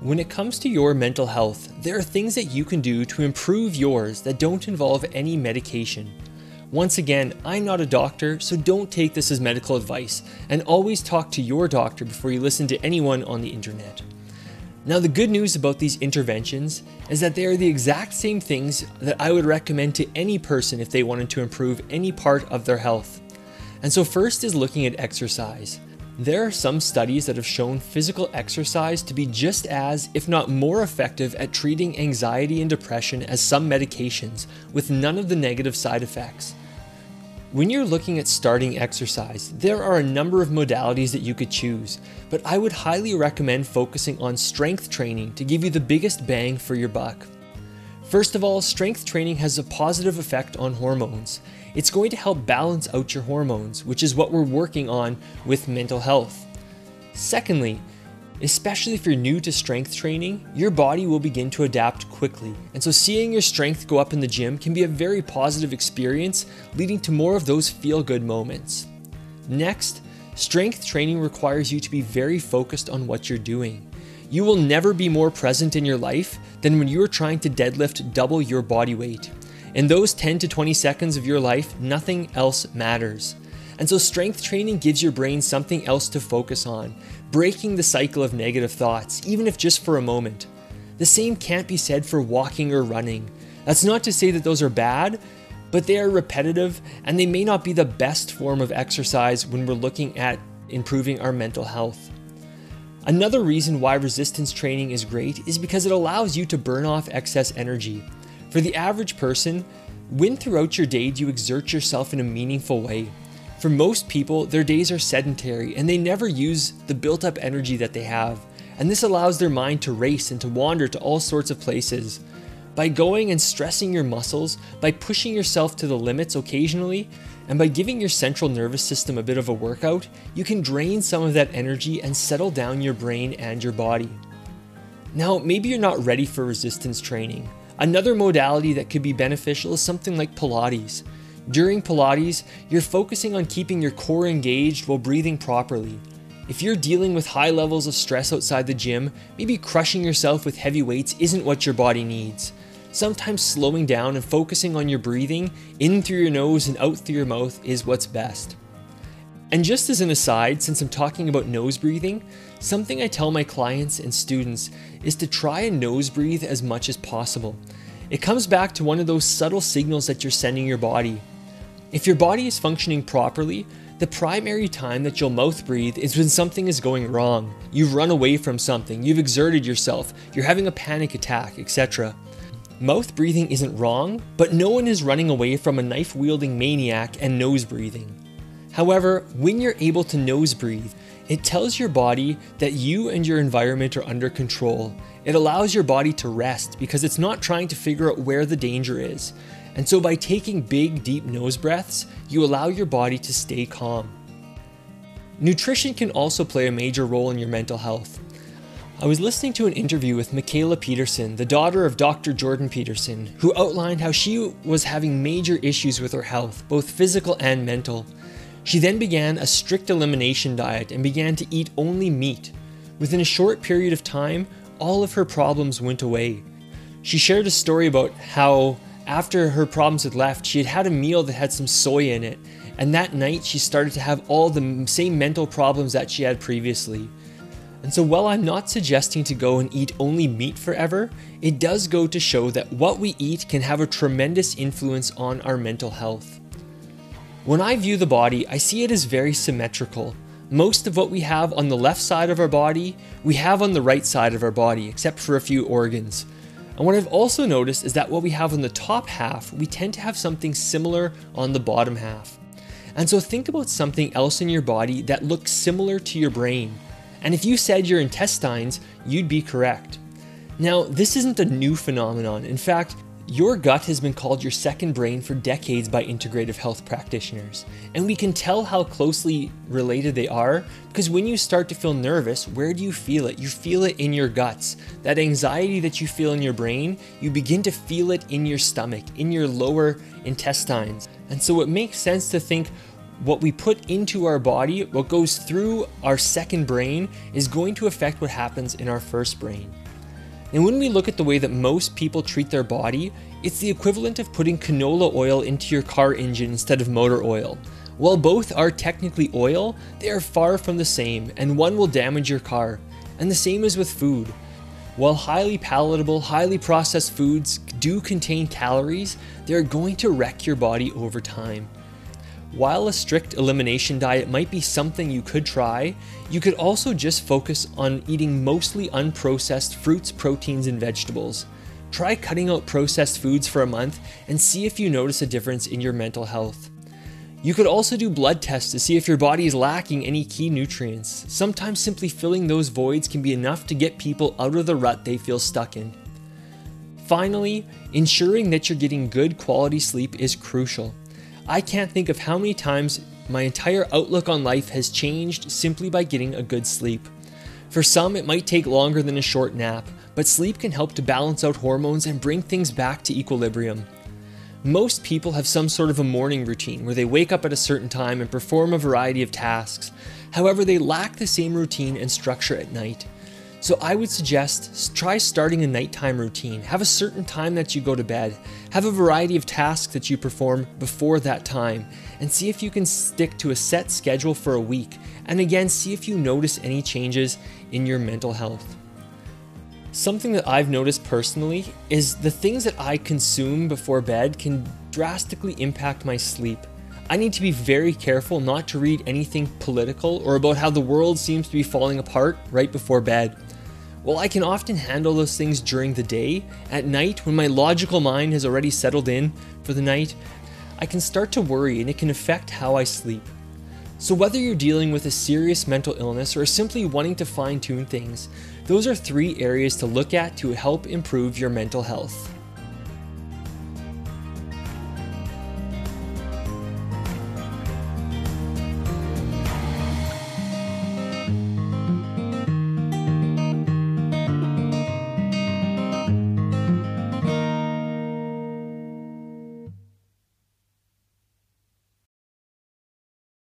When it comes to your mental health, there are things that you can do to improve yours that don't involve any medication. Once again, I'm not a doctor, so don't take this as medical advice, and always talk to your doctor before you listen to anyone on the internet. Now, the good news about these interventions is that they are the exact same things that I would recommend to any person if they wanted to improve any part of their health. And so, first is looking at exercise. There are some studies that have shown physical exercise to be just as, if not more effective at treating anxiety and depression as some medications, with none of the negative side effects. When you're looking at starting exercise, there are a number of modalities that you could choose, but I would highly recommend focusing on strength training to give you the biggest bang for your buck. First of all, strength training has a positive effect on hormones. It's going to help balance out your hormones, which is what we're working on with mental health. Secondly, especially if you're new to strength training, your body will begin to adapt quickly. And so seeing your strength go up in the gym can be a very positive experience, leading to more of those feel good moments. Next, strength training requires you to be very focused on what you're doing. You will never be more present in your life than when you are trying to deadlift double your body weight. In those 10 to 20 seconds of your life, nothing else matters. And so, strength training gives your brain something else to focus on, breaking the cycle of negative thoughts, even if just for a moment. The same can't be said for walking or running. That's not to say that those are bad, but they are repetitive and they may not be the best form of exercise when we're looking at improving our mental health. Another reason why resistance training is great is because it allows you to burn off excess energy. For the average person, when throughout your day do you exert yourself in a meaningful way? For most people, their days are sedentary and they never use the built up energy that they have. And this allows their mind to race and to wander to all sorts of places. By going and stressing your muscles, by pushing yourself to the limits occasionally, and by giving your central nervous system a bit of a workout, you can drain some of that energy and settle down your brain and your body. Now, maybe you're not ready for resistance training. Another modality that could be beneficial is something like Pilates. During Pilates, you're focusing on keeping your core engaged while breathing properly. If you're dealing with high levels of stress outside the gym, maybe crushing yourself with heavy weights isn't what your body needs. Sometimes slowing down and focusing on your breathing in through your nose and out through your mouth is what's best. And just as an aside, since I'm talking about nose breathing, something I tell my clients and students is to try and nose breathe as much as possible. It comes back to one of those subtle signals that you're sending your body. If your body is functioning properly, the primary time that you'll mouth breathe is when something is going wrong. You've run away from something, you've exerted yourself, you're having a panic attack, etc. Mouth breathing isn't wrong, but no one is running away from a knife wielding maniac and nose breathing. However, when you're able to nose breathe, it tells your body that you and your environment are under control. It allows your body to rest because it's not trying to figure out where the danger is. And so, by taking big, deep nose breaths, you allow your body to stay calm. Nutrition can also play a major role in your mental health. I was listening to an interview with Mikhaila Peterson, the daughter of Dr. Jordan Peterson, who outlined how she was having major issues with her health, both physical and mental. She then began a strict elimination diet and began to eat only meat. Within a short period of time, all of her problems went away. She shared a story about how, after her problems had left, she had had a meal that had some soy in it, and that night she started to have all the same mental problems that she had previously. And so, while I'm not suggesting to go and eat only meat forever, it does go to show that what we eat can have a tremendous influence on our mental health. When I view the body, I see it as very symmetrical. Most of what we have on the left side of our body, we have on the right side of our body, except for a few organs. And what I've also noticed is that what we have on the top half, we tend to have something similar on the bottom half. And so think about something else in your body that looks similar to your brain. And if you said your intestines, you'd be correct. Now, this isn't a new phenomenon. In fact, your gut has been called your second brain for decades by integrative health practitioners, and we can tell how closely related they are because when you start to feel nervous, where do you feel it? You feel it in your guts. That anxiety that you feel in your brain, you begin to feel it in your stomach, in your lower intestines. And so it makes sense to think what we put into our body, what goes through our second brain, is going to affect what happens in our first brain. And when we look at the way that most people treat their body, it's the equivalent of putting canola oil into your car engine instead of motor oil. While both are technically oil, they are far from the same, and one will damage your car. And the same is with food. While highly palatable, highly processed foods do contain calories, they are going to wreck your body over time. While a strict elimination diet might be something you could try, you could also just focus on eating mostly unprocessed fruits, proteins, and vegetables. Try cutting out processed foods for a month and see if you notice a difference in your mental health. You could also do blood tests to see if your body is lacking any key nutrients. Sometimes simply filling those voids can be enough to get people out of the rut they feel stuck in. Finally, ensuring that you're getting good quality sleep is crucial. I can't think of how many times my entire outlook on life has changed simply by getting a good sleep. For some, it might take longer than a short nap, but sleep can help to balance out hormones and bring things back to equilibrium. Most people have some sort of a morning routine where they wake up at a certain time and perform a variety of tasks. However, they lack the same routine and structure at night. So I would suggest try starting a nighttime routine. Have a certain time that you go to bed. Have a variety of tasks that you perform before that time and see if you can stick to a set schedule for a week. And again, see if you notice any changes in your mental health. Something that I've noticed personally is the things that I consume before bed can drastically impact my sleep. I need to be very careful not to read anything political or about how the world seems to be falling apart right before bed. While I can often handle those things during the day, at night, when my logical mind has already settled in for the night, I can start to worry and it can affect how I sleep. So, whether you're dealing with a serious mental illness or simply wanting to fine tune things, those are three areas to look at to help improve your mental health.